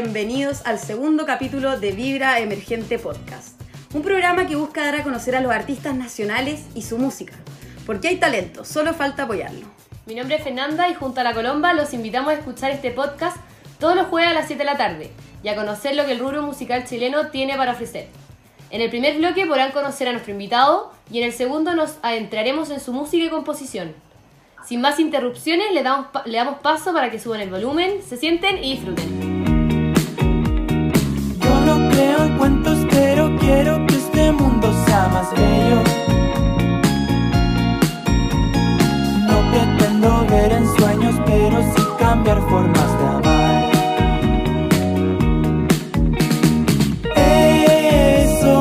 bienvenidos al segundo capítulo de Vibra Emergente Podcast, un programa que busca dar a conocer a los artistas nacionales y su música, porque hay talento, solo falta apoyarlo. Mi nombre es Fernanda y junto a La Colomba los invitamos a escuchar este podcast todos los jueves a las 7 de la tarde y a conocer lo que el rubro musical chileno tiene para ofrecer. En el primer bloque podrán conocer a nuestro invitado y en el segundo nos adentraremos en su música y composición. Sin más interrupciones, le damos, paso para que suban el volumen, se sienten y disfruten. Cuentos, pero quiero que este mundo sea más bello. No pretendo ver en sueños, pero sí cambiar formas de amar. Eso,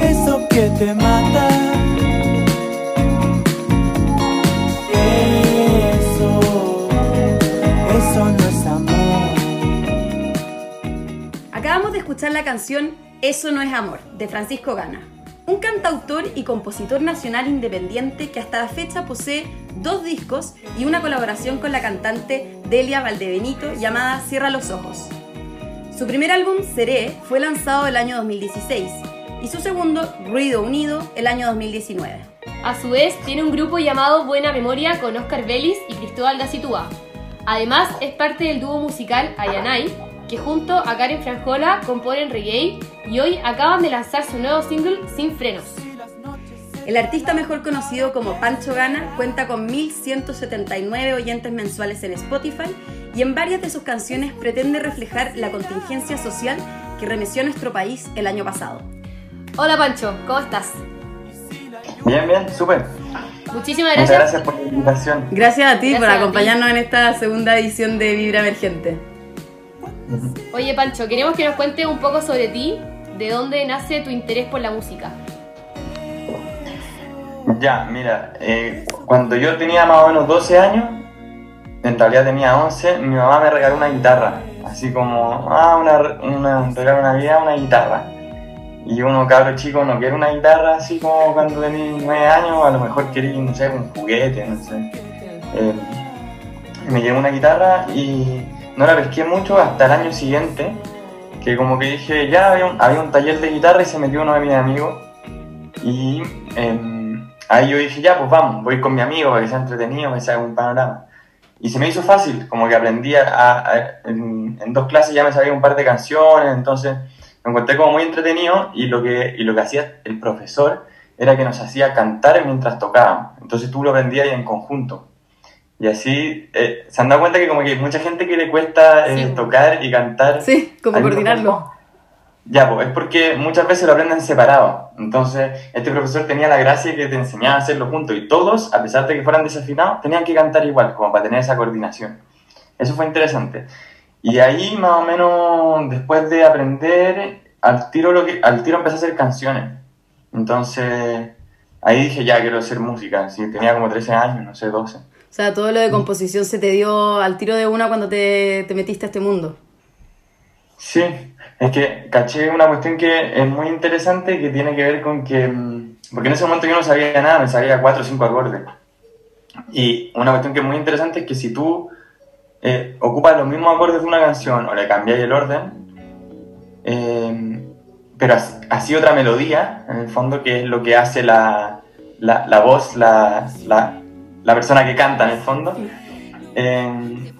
eso que te mata. Escuchar la canción Eso no es amor, de Francisco Gana, un cantautor y compositor nacional independiente que hasta la fecha posee dos discos y una colaboración con la cantante Delia Valdebenito llamada Cierra los Ojos. Su primer álbum, Seré, fue lanzado el año 2016 y su segundo, Ruido Unido, el año 2019. A su vez, tiene un grupo llamado Buena Memoria con Oscar Vélez y Cristóbal Gacitúa. Además, es parte del dúo musical Ayanay, que junto a Karen Franjola componen reggae y hoy acaban de lanzar su nuevo single Sin Frenos. El artista mejor conocido como Pancho Gana cuenta con 1.179 oyentes mensuales en Spotify y en varias de sus canciones pretende reflejar la contingencia social que remeció a nuestro país el año pasado. Hola Pancho, ¿cómo estás? Bien, bien, súper. Muchísimas Muchas gracias. gracias por la invitación. Gracias a ti Gracias por a ti. acompañarnos en esta segunda edición de Vibra Emergente. Oye Pancho, queremos que nos cuentes un poco sobre ti, de dónde nace tu interés por la música. Ya, mira, eh, cuando yo tenía más o menos 12 años, en realidad tenía 11, mi mamá me regaló una guitarra. Así como, ah, una, una, un regalo de Navidad, una guitarra. Y uno, cabro chico, no quiere una guitarra así como cuando tenía 9 años, a lo mejor quería, no sé, un juguete, no sé. Eh, me llevé una guitarra y no la pesqué mucho hasta el año siguiente, que como que dije, ya había un, taller de guitarra y se metió uno de mis amigos. Y em, ahí yo dije, ya, pues vamos, voy con mi amigo para que sea entretenido, que sea un panorama. Y se me hizo fácil, como que aprendí en, en dos clases ya me sabía un par de canciones, entonces me encontré como muy entretenido y lo que, y lo que hacía el profesor era que nos hacía cantar mientras tocábamos. Entonces tú lo aprendías en conjunto. Y así, eh, se han dado cuenta que como que hay mucha gente que le cuesta eh, Sí. tocar y cantar. Sí, como coordinarlo. Ya, pues es porque muchas veces lo aprenden separado. Entonces, este profesor tenía la gracia que te enseñaba a hacerlo juntos y todos, a pesar de que fueran desafinados, tenían que cantar igual, como para tener esa coordinación. Eso fue interesante. Y ahí, más o menos, después de aprender, al tiro, lo que, al tiro empecé a hacer canciones. Entonces, ahí dije, ya quiero hacer música. Sí, tenía como 13 años, no sé, 12. O sea, todo lo de composición se te dio al tiro de una cuando te, te metiste a este mundo. Sí, es que caché una cuestión que es muy interesante que tiene que ver con que, mm, porque en ese momento yo no sabía nada, me sabía cuatro o cinco acordes. Y una cuestión que es muy interesante es que si tú eh, ocupas los mismos acordes de una canción o le cambiáis el orden, eh, pero así, así otra melodía, en el fondo, que es lo que hace la, la, la voz, la, la, la persona que canta, en el fondo. eh,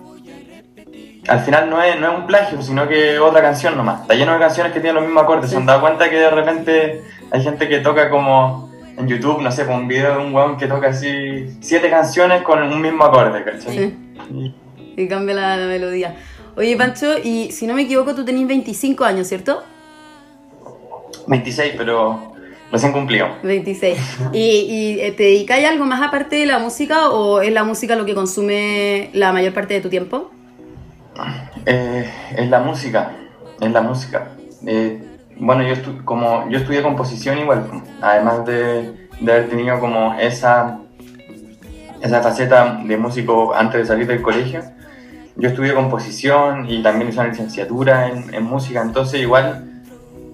al final no es, no es un plagio, sino que otra canción nomás. Está lleno de canciones que tienen los mismos acordes. ¿Se han dado cuenta que de repente hay gente que toca como en YouTube, no sé, con un video de un weón que toca así siete canciones con un mismo acorde, ¿cachai? Sí. Y- Y cambia la, la melodía. Oye, Pancho, y si no me equivoco, tú tenés 25 años, ¿cierto? 26, pero recién cumplido. 26. ¿Y, y eh, te dedicáis a algo más aparte de la música o es la música lo que consume la mayor parte de tu tiempo? Eh, es la música, es la música. Eh, bueno, yo, estu- como, yo estudié composición igual, además de, de haber tenido como esa, esa faceta de músico antes de salir del colegio. Yo estudié composición y también hice una licenciatura en, en música, entonces igual,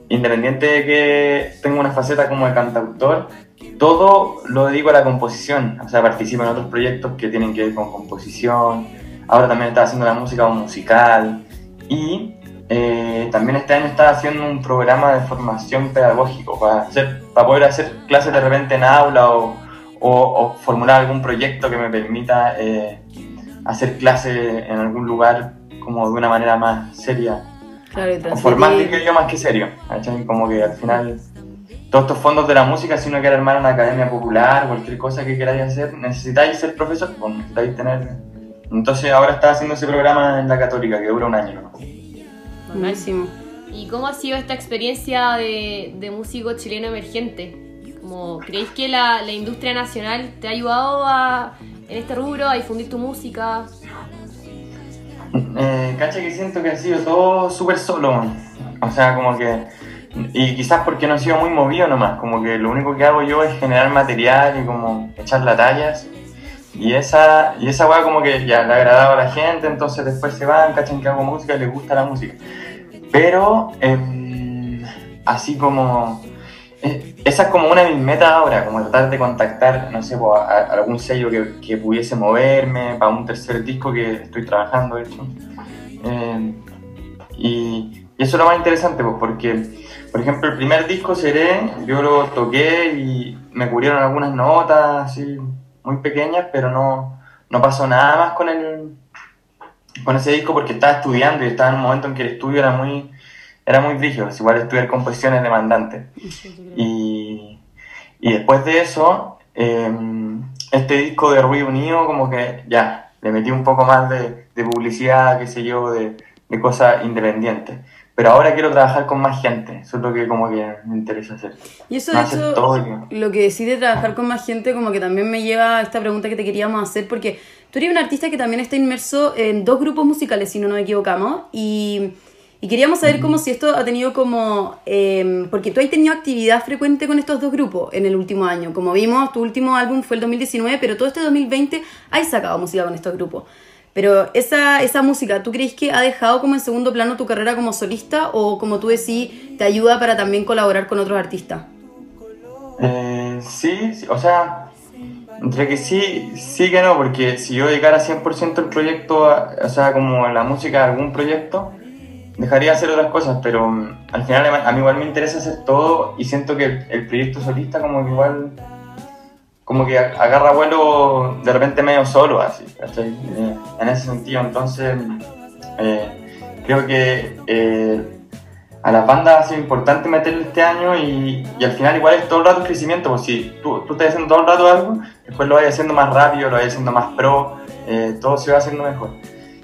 independiente de que tenga una faceta como de cantautor, todo lo dedico a la composición, o sea, participo en otros proyectos que tienen que ver con composición, ahora también estaba haciendo la música musical. Y eh, también este año estaba haciendo un programa de formación pedagógico para, hacer, para poder hacer clases de repente en aula o formular algún proyecto que me permita eh, hacer clases en algún lugar como de una manera más seria. Claro, y O transmitir- formal diría yo más que serio. ¿cachai? Como que al final todos estos fondos de la música, si uno quiere armar una academia popular, cualquier cosa que queráis hacer, necesitáis ser profesor, pues necesitáis tener... Entonces ahora está haciendo ese programa en la Católica que dura un año. ¿no? Buenísimo. ¿Y cómo ha sido esta experiencia de, de músico chileno emergente? Como, ¿Creéis que la, la industria nacional te ha ayudado a, en este rubro a difundir tu música? Eh, cacha que siento que ha sido todo súper solo, o sea, como que, y quizás porque no he sido muy movido nomás, como que lo único que hago yo es generar material y como echar las tallas, y esa, y esa weá como que ya le ha agradado a la gente, entonces después se van, cachan que hago música y les gusta la música. Pero, em, así como, esa es como una de mis metas ahora, como tratar de contactar, no sé, po, a, algún sello que, que pudiese moverme para un tercer disco que estoy trabajando, hecho. Eh, y, y eso es lo más interesante, pues, porque, por ejemplo, el primer disco, Seré, yo lo toqué y me cubrieron algunas notas así muy pequeñas, pero no, no pasó nada más con el con ese disco porque estaba estudiando y estaba en un momento en que el estudio era muy era muy es igual estudiar composición es demandante. Y, y después de eso, eh, este disco de Ruido Unido, como que ya, le metí un poco más de, de publicidad, qué sé yo, de, de cosas independientes. Pero ahora quiero trabajar con más gente, eso es lo que como que me interesa hacer. Y eso, de hecho, todo lo que decide trabajar con más gente, como que también me lleva a esta pregunta que te queríamos hacer, porque tú eres un artista que también está inmerso en dos grupos musicales, si no nos equivocamos, y, y queríamos saber como si esto ha tenido como... eh, porque tú has tenido actividad frecuente con estos dos grupos en el último año. Como vimos, tu último álbum fue el 2019, pero todo este 2020 has sacado música con estos grupos. Pero esa, esa música, ¿tú crees que ha dejado como en segundo plano tu carrera como solista o como tú decís, te ayuda para también colaborar con otros artistas? Eh, sí, sí, o sea, entre que sí, sí que no, porque si yo dedicara 100% el proyecto, o sea, como la música de algún proyecto, dejaría de hacer otras cosas, pero mm, al final a mí igual me interesa hacer todo y siento que el, proyecto solista como que igual, como que agarra vuelo de repente medio solo, así, ¿cachai? Eh, en ese sentido, entonces, eh, creo que... eh, a las bandas ha sido importante meterle este año y, y al final igual es todo el rato el crecimiento, pues si tú, tú estás haciendo todo el rato algo, después lo vas haciendo más rápido, lo vas haciendo más pro, eh, todo se va haciendo mejor.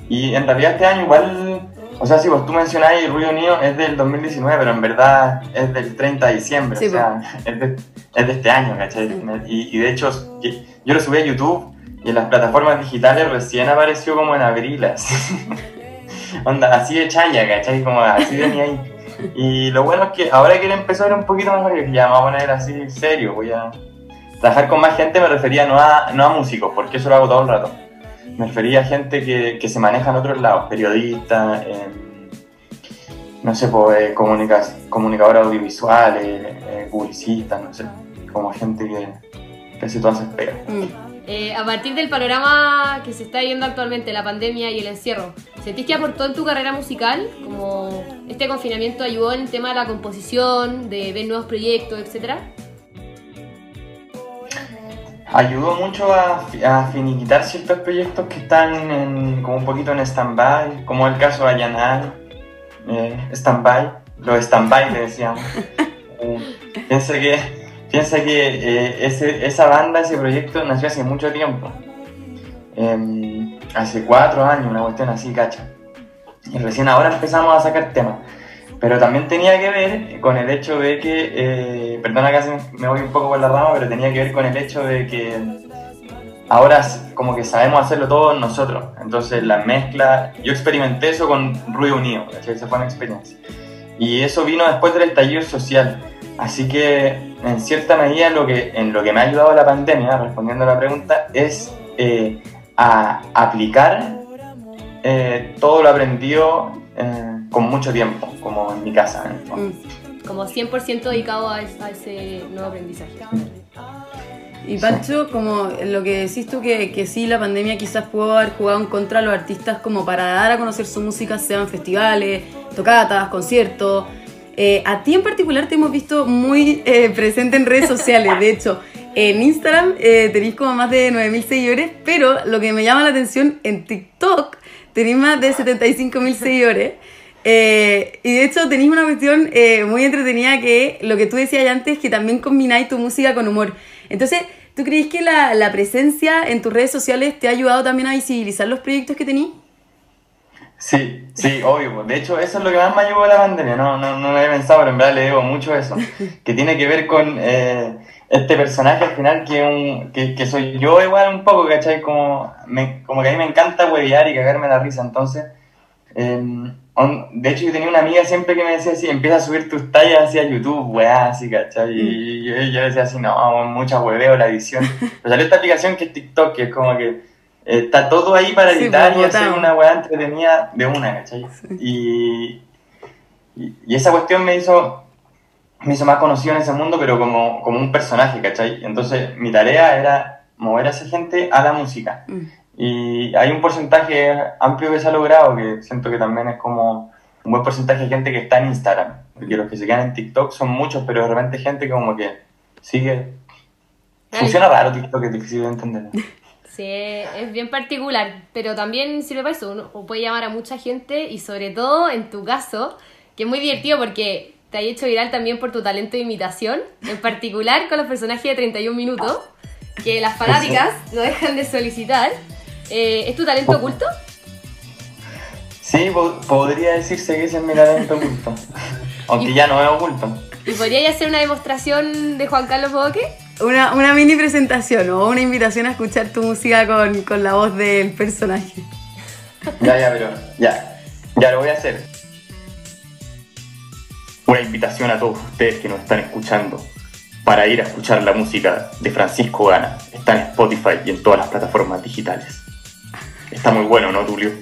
Y en realidad este año igual, o sea, si vos tú mencionáis el Ruido Unido es del 2019, pero en verdad es del 30 de diciembre, Sí, o sea, es de, es de este año, ¿cachai? Sí. Y, y de hecho, yo lo subí a YouTube y en las plataformas digitales recién apareció como en abril, así. Onda, así de chaya, ¿cachai? Como así venía ahí. Y lo bueno es que ahora quiero empezar un poquito mejor, que ya me voy a poner así serio, voy a trabajar con más gente, me refería no a, no a músicos, porque eso lo hago todo el rato. Me refería a gente que, que se maneja en otros lados, periodistas, em, no sé, pues, eh, comunica- comunicadores audiovisuales, eh, publicistas, no sé, como gente que, que hace todas esas. Mm. Eh, a partir del panorama que se está viviendo actualmente, la pandemia y el encierro, ¿sentís que aportó en tu carrera musical? Como este confinamiento ayudó en el tema de la composición, de ver nuevos proyectos, etcétera. Ayudó mucho a, a finiquitar ciertos proyectos que están en- como un poquito en stand-by, como el caso de Ayanal, eh, stand-by, los stand-by le decíamos. Eh, piensa que, piensa que eh, ese- esa banda, ese proyecto nació hace mucho tiempo, Em, hace cuatro años, una cuestión así, cacha. Y recién ahora empezamos a sacar temas. Pero también tenía que ver con el hecho de que, eh, perdona que me voy un poco por la rama, pero tenía que ver con el hecho de que ahora como que sabemos hacerlo todos nosotros. Entonces la mezcla, yo experimenté eso con Ruido Unido, ¿cachai? esa fue una experiencia. Y eso vino después del estallido social. Así que en cierta medida lo que, en lo que me ha ayudado la pandemia, respondiendo a la pregunta, es eh, a aplicar eh, todo lo aprendido eh, con mucho tiempo, como en mi casa. en el fondo. Mm. Como 100% dedicado a, a ese nuevo aprendizaje. Y Pancho, como lo que decís tú, que, que sí, la pandemia quizás pudo haber jugado en contra a los artistas como para dar a conocer su música, sean festivales, tocatas, conciertos. Eh, a ti en particular te hemos visto muy eh, presente en redes sociales, de hecho, en Instagram eh, tenéis como más de 9.000 seguidores, pero lo que me llama la atención, en TikTok tenéis más de 75.000 seguidores. Eh, y de hecho tenéis una cuestión eh, muy entretenida que lo que tú decías antes, que también combináis tu música con humor. Entonces, ¿tú crees que la, la presencia en tus redes sociales te ha ayudado también a visibilizar los proyectos que tenéis? Sí, sí, obvio. De hecho, eso es lo que más me ayudó a la pandemia. No, no, no lo había pensado, pero en verdad le debo mucho eso. Que tiene que ver con eh, este personaje al final que, un, que, que soy yo igual un poco, ¿cachai? Como, me, como que a mí me encanta huevear y cagarme la risa. Entonces, eh, on- de hecho yo tenía una amiga siempre que me decía así, empieza a subir tus tallas hacia YouTube, weá, así, ¿cachai? Y yo, yo decía así, no, mucha hueveo la edición. Pero salió esta aplicación que es TikTok, que es como que eh, está todo ahí para Sí, editar pues, y hacer una weá entretenida de una, ¿cachai? Y, y, y esa cuestión me hizo, me hizo más conocido en ese mundo, pero como, como un personaje, ¿cachai? Entonces mi tarea era mover a esa gente a la música. Mm. Y hay un porcentaje amplio que se ha logrado, que siento que también es como un buen porcentaje de gente que está en Instagram. Porque los que se quedan en TikTok son muchos, pero de repente gente que como que sigue... Funciona raro TikTok, es difícil de entender. Sí, es bien particular, pero también sirve para eso. Uno puede llamar a mucha gente y sobre todo en tu caso, que es muy divertido porque te has hecho viral también por tu talento de imitación, en particular con los personajes de 31 minutos, que las fanáticas no dejan de solicitar. Eh, ¿Es tu talento oculto? Sí, po- podría decirse que ese es mi talento oculto. Aunque ya no es oculto. ¿Y podrías hacer una demostración de Juan Carlos Boque? Una, una mini presentación o una invitación a escuchar tu música con, con la voz del personaje. Ya, ya, pero ya. Ya lo voy a hacer. Una invitación a todos ustedes que nos están escuchando para ir a escuchar la música de Francisco Gana. Está en Spotify y en todas las plataformas digitales. Está muy bueno, ¿no, Tulio?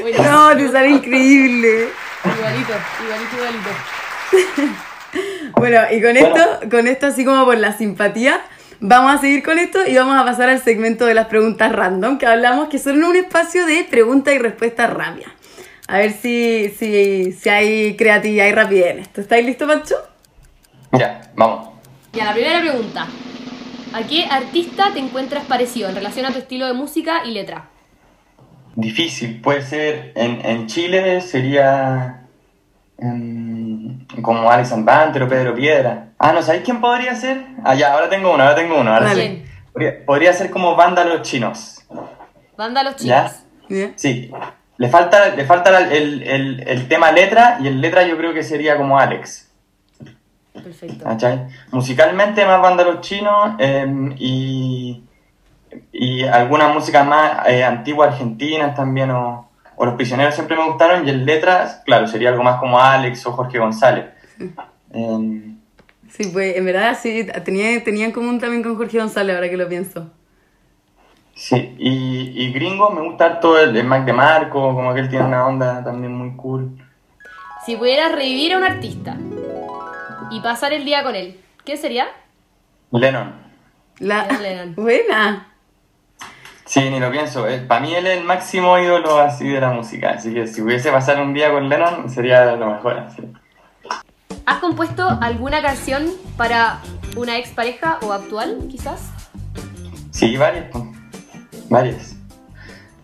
Bueno, No, te sale increíble. Igualito, igualito, igualito. Bueno, y con esto, con esto así como por la simpatía, vamos a seguir con esto y vamos a pasar al segmento de las preguntas random, que hablamos que son un espacio de preguntas y respuestas rápidas. A ver si, si, si hay creatividad y rapidez en esto. ¿Estáis listos, Pancho? Ya, vamos. Ya, la primera pregunta. ¿A qué artista te encuentras parecido en relación a tu estilo de música y letra? Difícil, puede ser. En, en Chile sería. em, como Alex Banter o Pedro Piedra. Ah, no, ¿sabéis quién podría ser? Ah, ya, ahora tengo uno, ahora tengo uno. Ahora Dale. sí. Podría, podría ser como Banda Los Chinos. Banda Los. Bien. Sí. Le falta, le falta la- el, el, el tema letra y el letra yo creo que sería como Alex. Perfecto. ¿cachai? Musicalmente más Banda Los Chinos em, y, y algunas músicas más eh, antiguas argentinas también o, o Los Prisioneros siempre me gustaron y el letra, claro, sería algo más como Alex o Jorge González. Em, Sí, pues en verdad sí, tenía, tenía en común también con Jorge González, ahora que lo pienso. sí, y, y gringo me gusta todo el, el Mac de Marco, como que él tiene una onda también muy cool. Si pudieras revivir a un artista y pasar el día con él, ¿qué sería? Lennon. La... John Lennon. Buena. Sí, ni lo pienso. Para mí él es el máximo ídolo así de la música. Así que si pudiese pasar un día con Lennon sería lo mejor. así. ¿Has compuesto alguna canción para una expareja o actual, quizás? Sí, varias. pues. Varias.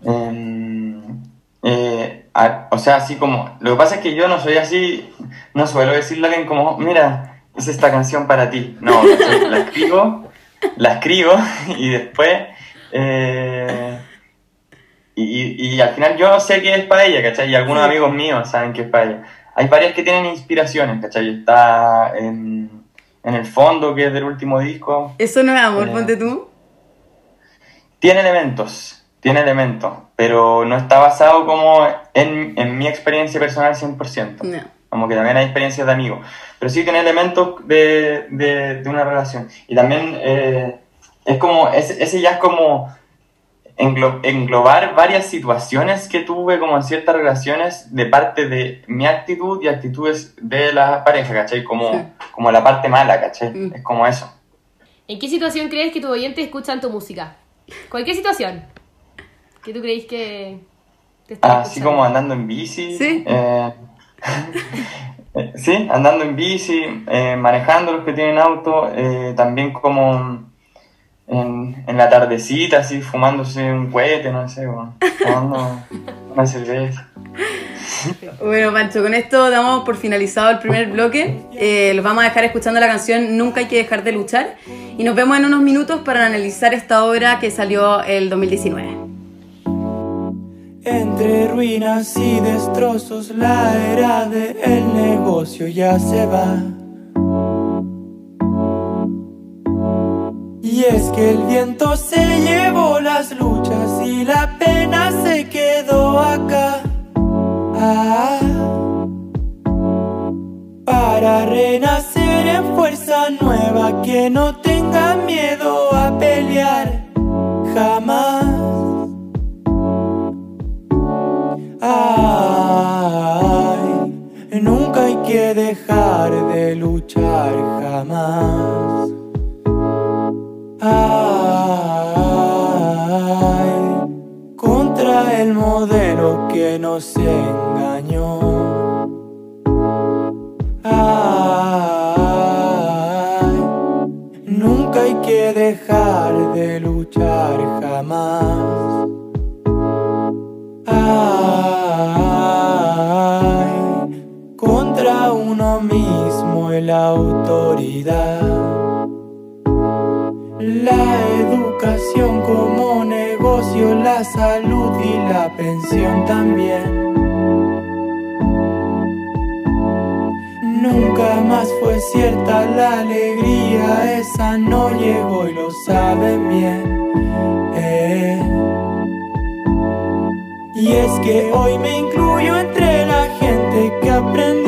Em, eh, a- o sea, así como... Lo que pasa es que yo no soy así... No suelo decirle a alguien como, mira, es esta canción para ti. No, la escribo, la escribo y después... eh, y, y- y al final yo sé que es para ella, ¿cachai? Y algunos Sí. amigos míos saben que es para ella. Hay varias que tienen inspiraciones, ¿cachai? Está en, en el fondo, que es del último disco. Eso no es amor, Eh. ponte tú. Tiene elementos, tiene elementos, pero no está basado como en, en mi experiencia personal 100%. No. Como que también hay experiencias de amigos. Pero sí tiene elementos de, de, de una relación. Y también eh, es como, ese, ese ya es como englo- englobar varias situaciones que tuve como en ciertas relaciones de parte de mi actitud y actitudes de la pareja, ¿cachai? Como, Sí. como la parte mala, ¿cachai? Mm. Es como eso. ¿En qué situación crees que tus oyentes escuchan tu música? Cualquier situación. ¿Qué tú creéis que te están Así escuchando? como andando en bici. Sí. eh, sí, andando en bici, eh, manejando los que tienen auto, eh, también como en, en la tardecita, así fumándose un cohete, no sé, bueno, tomando una cerveza. Bueno, Pancho, con esto damos por finalizado el primer bloque. Eh, los vamos a dejar escuchando la canción Nunca hay que dejar de luchar. Y nos vemos en unos minutos para analizar esta obra que salió el 2019. Entre ruinas y destrozos la era del negocio ya se va. Y es que el viento se llevó las luchas y la pena se quedó acá. Ah, para renacer en fuerza nueva que no tenga miedo a pelear jamás. Jamás. También. Nunca más fue cierta la alegría, esa no llegó y lo saben bien. Eh. Y es que hoy me incluyo entre la gente que aprendió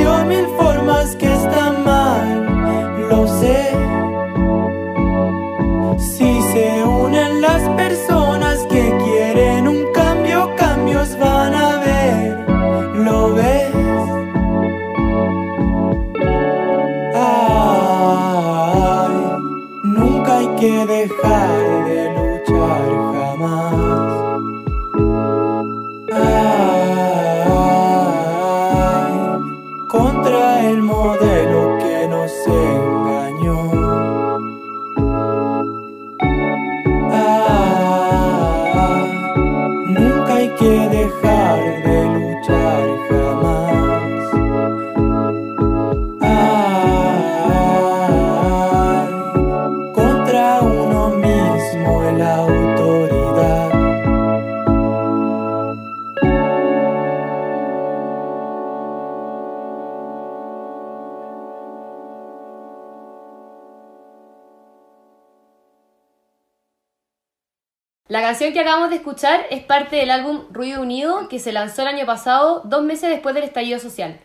La canción que acabamos de escuchar es parte del álbum Ruido Unido que se lanzó el año pasado, dos meses después del estallido social.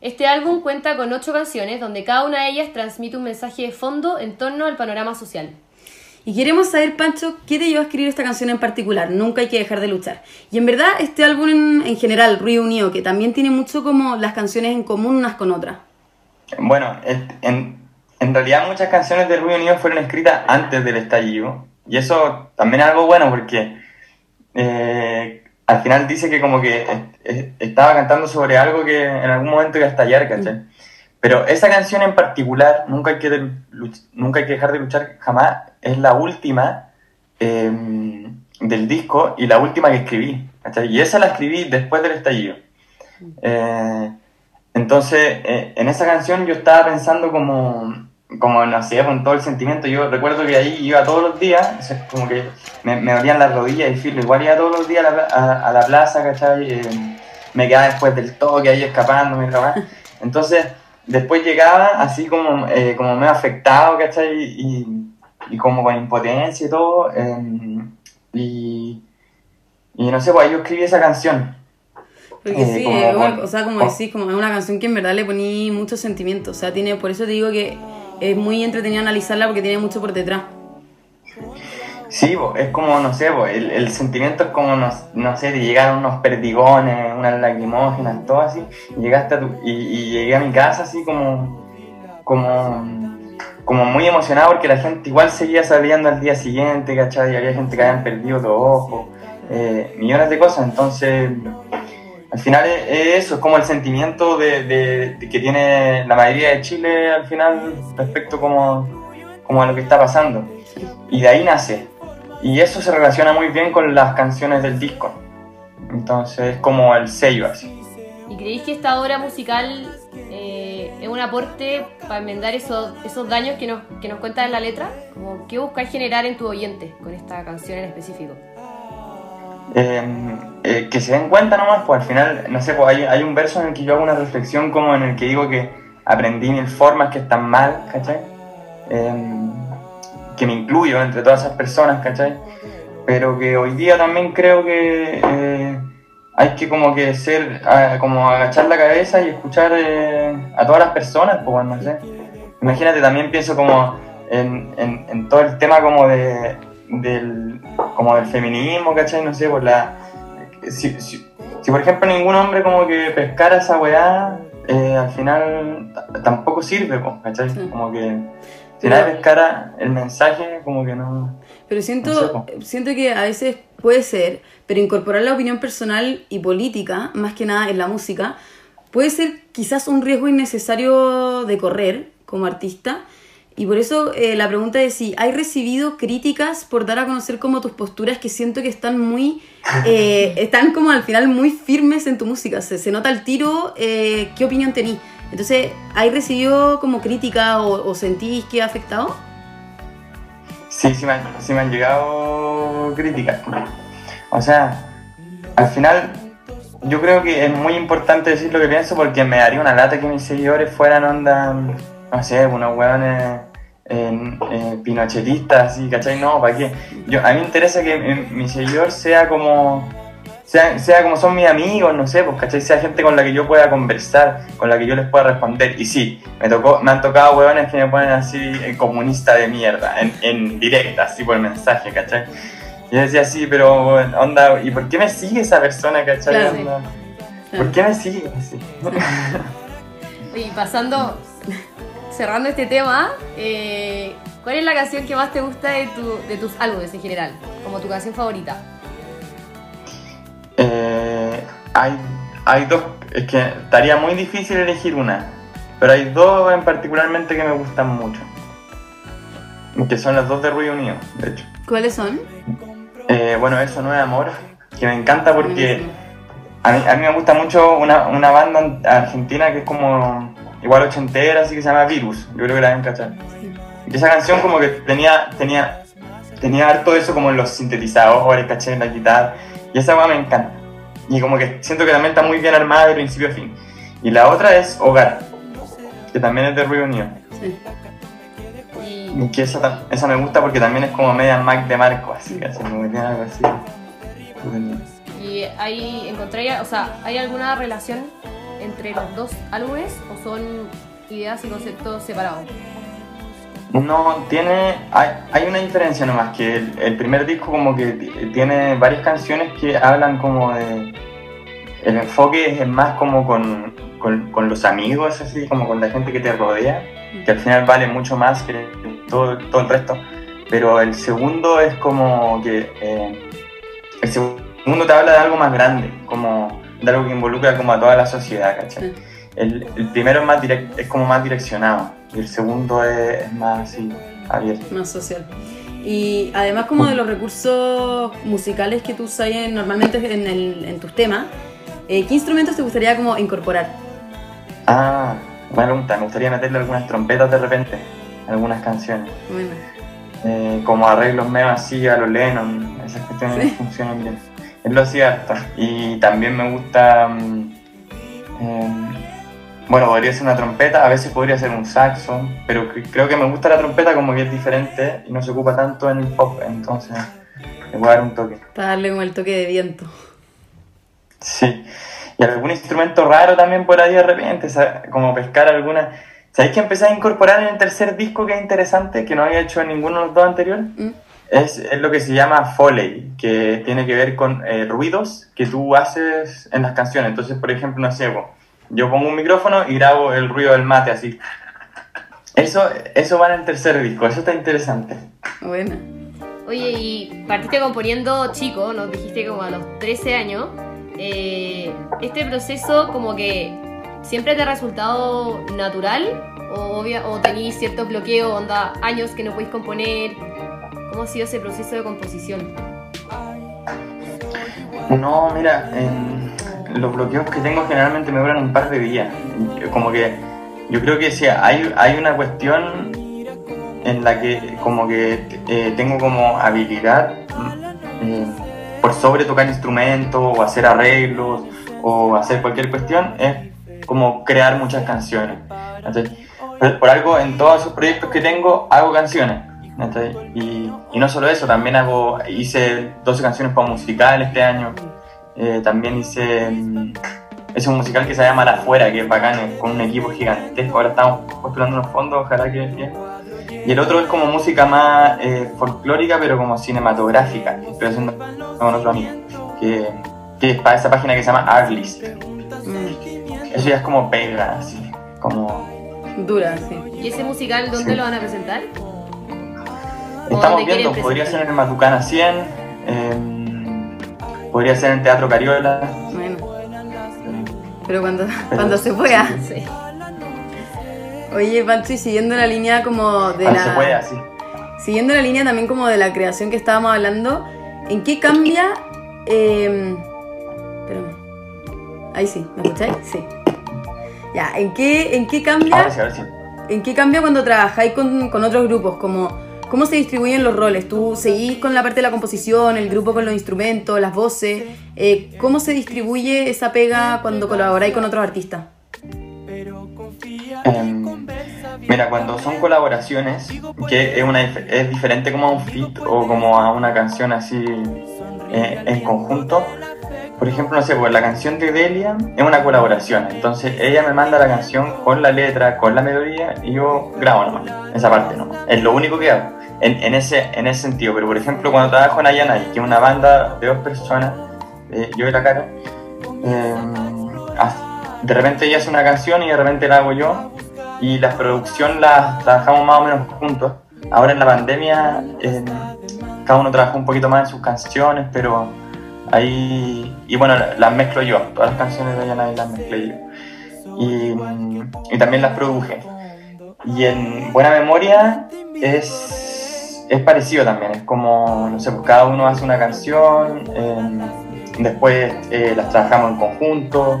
Este álbum cuenta con ocho canciones donde cada una de ellas transmite un mensaje de fondo en torno al panorama social. Y queremos saber, Pancho, ¿qué te llevó a escribir esta canción en particular? Nunca hay que dejar de luchar. Y en verdad, este álbum en, en general, Ruido Unido, que también tiene mucho como las canciones en común unas con otras. Bueno, en, en realidad muchas canciones de Ruido Unido fueron escritas antes del estallido. Y eso también es algo bueno porque eh, al final dice que como que est- est- estaba cantando sobre algo que en algún momento iba a estallar, ¿cachai? Pero esa canción en particular, Nunca hay que, nunca hay que dejar de luchar jamás, es la última eh, del disco y la última que escribí. ¿cachai? Y esa la escribí después del estallido. Eh, entonces, eh, en esa canción yo estaba pensando como, como, no sé, con todo el sentimiento. Yo recuerdo que ahí iba todos los días, como que me, me dolían las rodillas y filo, igual iba todos los días a la, a, a la plaza, ¿cachai? Eh, me quedaba después del toque ahí escapándome, ¿cachai? Entonces, después llegaba así como, eh, como medio afectado, ¿cachai? Y, y como con impotencia y todo. eh, y, y no sé, pues ahí yo escribí esa canción. Porque Eh, sí, como- o sea, como- decís, como es una canción que en verdad le poní mucho sentimiento. O sea, tiene, por eso te digo que es muy entretenido analizarla porque tiene mucho por detrás. Sí, po, es como, no sé, po, el, el sentimiento es como, no, no sé, de llegar a unos perdigones, unas lacrimógenas, todo así, y llegaste a tu, y, y llegué a mi casa así como, como, como muy emocionado porque la gente igual seguía saliendo al día siguiente, ¿cachai? Y había gente que habían perdido los ojos, eh, millones de cosas, entonces al final es, eso, es como el sentimiento de, que tiene la mayoría de Chile al final respecto como, a lo que está pasando. Y de ahí nace. Y eso se relaciona muy bien con las canciones del disco. Entonces es como el sello así. ¿Y creéis que esta obra musical eh, es un aporte para enmendar esos, daños que nos, que nos cuenta en la letra? ¿Qué buscáis generar en tu oyente con esta canción en específico? Eh, eh, que se den cuenta nomás, pues al final, no sé, pues hay, un verso en el que yo hago una reflexión como en el que digo que aprendí mil formas que están mal, ¿cachai? Eh, que me incluyo entre todas esas personas, ¿cachai? Pero que hoy día también creo que eh, hay que como que ser, como agachar la cabeza y escuchar eh, a todas las personas, pues no sé. Imagínate, también pienso como en, en, en todo el tema como de, del, como del feminismo, ¿cachai? No sé, por la... Si, si, si, por ejemplo ningún hombre como que pescara esa weá, eh, al final tampoco sirve, pues, ¿cachai? Sí. Como que si nadie pescara el mensaje, como que no... Pero No sé, siento, siento que a veces puede ser, pero incorporar la opinión personal y política, más que nada en la música, puede ser quizás un riesgo innecesario de correr como artista. Y por eso eh, la pregunta es si hay recibido críticas por dar a conocer como tus posturas que siento que están muy, eh, están como al final muy firmes en tu música. Se, se nota el tiro, eh, ¿qué opinión tenís? Entonces, ¿hay recibido como crítica o, o sentís que ha afectado? Sí, sí me, han, sí me han llegado críticas. O sea, al final yo creo que es muy importante decir lo que pienso porque me daría una lata que mis seguidores fueran onda, no sé, unos hueones eh, eh, pinochetistas, así, ¿cachai? No, ¿para qué? Yo, a mí me interesa que mi seguidor sea como, sea, sea como son mis amigos, no sé, pues, ¿cachai? Sea gente con la que yo pueda conversar, con la que yo les pueda responder. Y sí, me, tocó, me han tocado hueones que me ponen así, eh, comunista de mierda, en, en directa, así por mensaje, ¿cachai? Y yo decía, sí, pero, onda, ¿y por qué me sigue esa persona, cachai? Claro. ¿Por qué me sigue así? Y pasando, cerrando este tema, eh, ¿cuál es la canción que más te gusta de, tu, de tus álbumes en general? Como tu canción favorita. Eh, hay, hay dos, es que estaría muy difícil elegir una, pero hay dos en particularmente que me gustan mucho. Que son las dos de Ruido Unido, de hecho. ¿Cuáles son? Eh, bueno, eso no es amor, que me encanta porque a mí, a mí me gusta mucho una, una banda argentina que es como igual ochentera, así que se llama Virus. Yo creo que la deben cachar. Y esa canción como que tenía, tenía, tenía harto eso como en los sintetizadores, caché, en la guitarra. Y esa weá me encanta. Y como que siento que también está muy bien armada de principio a fin. Y la otra es Hogar, que también es de Unido. Sí. Y que esa, esa me gusta porque también es como media Mac de Marco, así, así como que tiene algo así. ¿Y hay, encontráis, o sea, hay alguna relación entre los dos álbumes o son ideas y conceptos separados? No, tiene. Hay, hay una diferencia nomás, que el, primer disco, como que tiene varias canciones que hablan como de. El enfoque es más como con, con, con los amigos, así, como con la gente que te rodea, que al final vale mucho más que todo, todo el resto. Pero el segundo es como que. eh, el segundo te habla de algo más grande, como de algo que involucra como a toda la sociedad, ¿cachai? Sí. El, el primero es, más direct- es como más direccionado y el segundo es, es más así, abierto. más social. Y además como de los recursos musicales que tú usas en- normalmente en, el- en tus temas, eh, ¿qué instrumentos te gustaría como incorporar? Ah, buena pregunta. Me gustaría meterle algunas trompetas de repente, algunas canciones. Bueno, Eh, como arreglos medio así a los Lennon, esas cuestiones Sí. funcionan bien. Es lo cierto. Y también me gusta. mm, em, bueno, podría ser una trompeta, a veces podría ser un saxo, pero cre- creo que me gusta la trompeta como que es diferente y no se ocupa tanto en el pop, entonces le voy a dar un toque. para darle como el toque de viento. Sí. Y algún instrumento raro también por ahí de repente, como pescar alguna. ¿Sabéis que empecé a incorporar en el tercer disco que es interesante, que no había hecho en ninguno de los dos anteriores? ¿Mm? Es, es lo que se llama Foley, que tiene que ver con eh, ruidos que tú haces en las canciones. Entonces, por ejemplo, no sé, yo pongo un micrófono y grabo el ruido del mate así. Eso, eso va en el tercer disco, eso está interesante. Bueno. Oye, y partiste componiendo chico, nos dijiste como a los 13 años. Eh, ¿Este proceso como que siempre te ha resultado natural? ¿O, obvia- o tenéis cierto bloqueo, onda, años que no podéis componer? ¿Cómo ha sido ese proceso de composición? No, mira, los bloqueos que tengo generalmente me duran un par de días. Como que yo creo que sí, hay, hay una cuestión en la que como que eh, tengo como habilidad eh, por sobre tocar instrumentos o hacer arreglos o hacer cualquier cuestión, es como crear muchas canciones. Entonces, por algo en todos esos proyectos que tengo hago canciones. Y, y no solo eso, también hago, hice 12 canciones para un musical este año. Eh, también hice, mm, hice un musical que se llama La Afuera, que es bacán, es con un equipo gigantesco. Ahora estamos postulando unos fondos, ojalá que bien. Y el otro es como música más eh, folclórica, pero como cinematográfica, que estoy haciendo con otro amigo, que, que es para esa página que se llama Artlist. Mm, Eso ya es como pega, así, como... dura, sí. ¿Y ese musical dónde Sí. lo van a presentar? Estamos viendo, podría ser en el Matucana 100, em, podría ser en Teatro Cariola. Bueno. Pero cuando, cuando se pueda. Sí. Oye, Pancho, y siguiendo la línea como de Cuando la... se puede, así. Siguiendo la línea también como de la creación que estábamos hablando, ¿en qué cambia... eh, espérame. Ahí sí, ¿me escucháis? Sí. Ya, ¿en qué, en qué cambia... Ahora sí, ahora sí. ¿En qué cambia cuando trabajáis con, con otros grupos? Como, ¿Cómo se distribuyen los roles? ¿Tú seguís con la parte de la composición, el grupo con los instrumentos, las voces? Eh, ¿Cómo se distribuye esa pega cuando colaboráis con otros artistas? Em, mira, cuando son colaboraciones, que es, diferente como a un feat o como a una canción así eh, en conjunto. Por ejemplo, no sé, pues la canción de Delia es una colaboración. Entonces ella me manda la canción con la letra, con la melodía y yo grabo nomás. Esa parte nomás. Es lo único que hago. En, ese, en ese sentido. Pero por ejemplo, cuando trabajo en Ayanay, que es una banda de dos personas, eh, yo y la cara, eh, de repente ella hace una canción y de repente la hago yo y la producción la trabajamos más o menos juntos. Ahora en la pandemia eh, cada uno trabaja un poquito más en sus canciones, pero ahí y bueno las mezclo yo, todas las canciones de Ayanay las mezclé yo y, y también las produje. Y en Buena Memoria es, es parecido también, es como, no sé, pues cada uno hace una canción, eh, después eh, las trabajamos en conjunto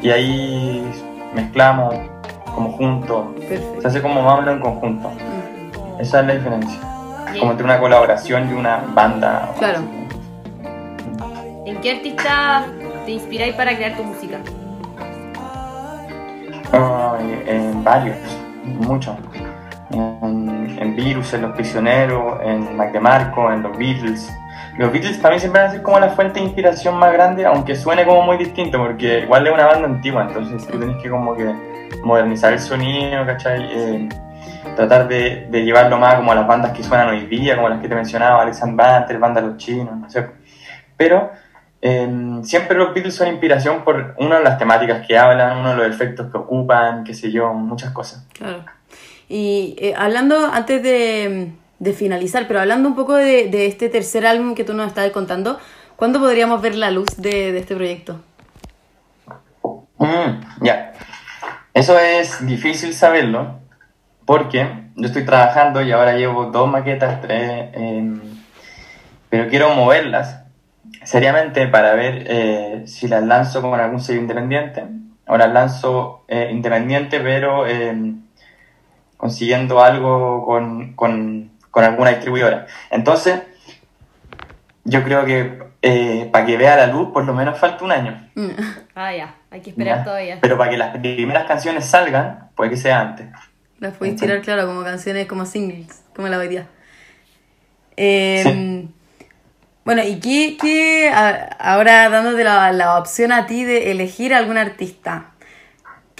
y ahí mezclamos como juntos, se hace como más o menos en conjunto. Esa es la diferencia, ¿Y como entre una colaboración y una banda. Claro. ¿En qué artista te inspiráis para crear tu música? Ay, en varios, muchos. En, en Virus, en Los Prisioneros, en Mac DeMarco, en los Beatles. Los Beatles también siempre van a ser como la fuente de inspiración más grande, aunque suene como muy distinto, porque igual es una banda antigua, entonces tú tenés que como que modernizar el sonido, ¿cachai? Eh, tratar de, llevarlo más como a las bandas que suenan hoy día, como las que te mencionaba, Alexander Banter, Banda Los Chinos, no sé. Pero eh, siempre los Beatles son inspiración por una de las temáticas que hablan, uno de los efectos que ocupan, qué sé yo, muchas cosas. Claro. Y eh, hablando, antes de, de finalizar, pero hablando un poco de, de este tercer álbum que tú nos estabas contando, ¿cuándo podríamos ver la luz de, de este proyecto? Mm, ya. Eso es difícil saberlo porque yo estoy trabajando y ahora llevo dos maquetas, tres, em, pero quiero moverlas seriamente para ver eh, si las lanzo con algún sello independiente las lanzo eh, independiente pero em, consiguiendo algo con, con, con alguna distribuidora. Entonces, yo creo que para que vea la luz por lo menos falta un año. Mm, Ah, ya, hay que esperar ¿ya? todavía. Pero para que las primeras canciones salgan, puede que sea antes. Las podéis tirar, claro, como canciones, como singles, como la día. Eh, Sí. Bueno, ¿y qué, qué a- ahora dándote la, la opción a ti de elegir algún artista?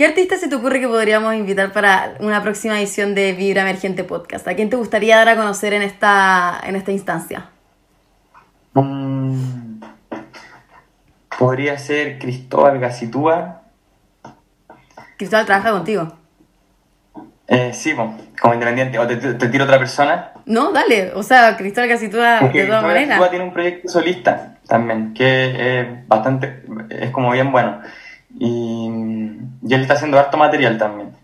¿Qué artista se te ocurre que podríamos invitar para una próxima edición de Vibra Emergente Podcast? ¿A quién te gustaría dar a conocer en esta, en esta instancia? Mm, podría ser Cristóbal Gacitúa. Cristóbal trabaja contigo. Eh, sí, como independiente. O te, te- tiro otra persona. No, dale. O sea, Cristóbal Casitúa, Porque de todas maneras. Casitúa tiene un proyecto solista también, que es bastante, es como bien bueno. Y, y él está haciendo harto material también.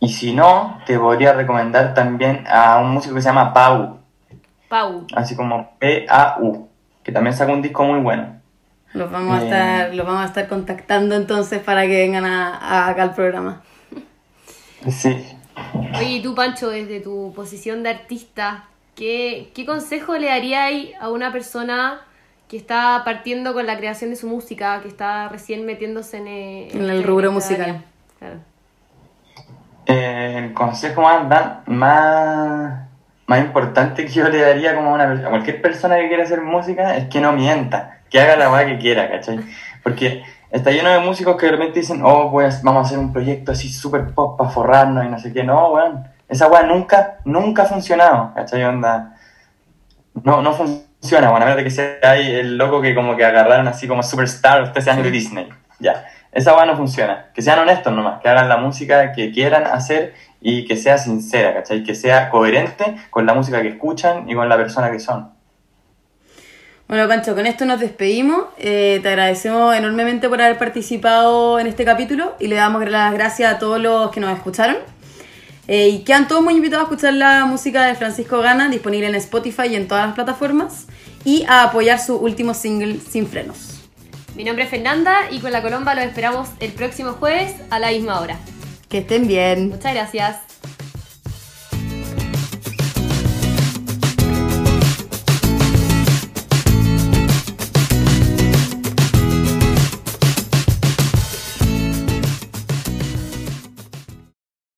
Y si no, te podría recomendar también a un músico que se llama Pau, Pau. así como P-A-U, que también saca un disco muy bueno. Los vamos, a Bien. estar, los vamos a estar contactando entonces para que vengan a, a acá al programa. Sí. Oye, y tú, Pancho, desde tu posición de artista, ¿qué, qué consejo le darías a una persona que está partiendo con la creación de su música, que está recién metiéndose en, eh, En el rubro en musical. Claro. Eh, el consejo más, dan- más, más importante que yo le daría como a, una, a cualquier persona que quiera hacer música es que no mienta, que haga la weá que quiera, ¿cachai? Porque está lleno de músicos que de repente dicen, oh, pues vamos a hacer un proyecto así súper pop para forrarnos y no sé qué. No, weón, esa weá nunca, nunca ha funcionado, ¿cachai? Onda, no, no funciona, bueno, a menos de que sea ahí el loco que como que agarraron así como superstar 13 años de Disney. Ya, esa weá no funciona. Que sean honestos nomás, que hagan la música que quieran hacer y que sea sincera, ¿cachai? Que sea coherente con la música que escuchan y con la persona que son. Bueno, Pancho, con esto nos despedimos. Eh, te agradecemos enormemente por haber participado en este capítulo y le damos las gracias a todos los que nos escucharon. Eh, y quedan todos muy invitados a escuchar la música de Francisco Gana, disponible en Spotify y en todas las plataformas, y a apoyar su último single, Sin Frenos. Mi nombre es Fernanda y con la Colomba los esperamos el próximo jueves a la misma hora. Que estén bien. Muchas gracias.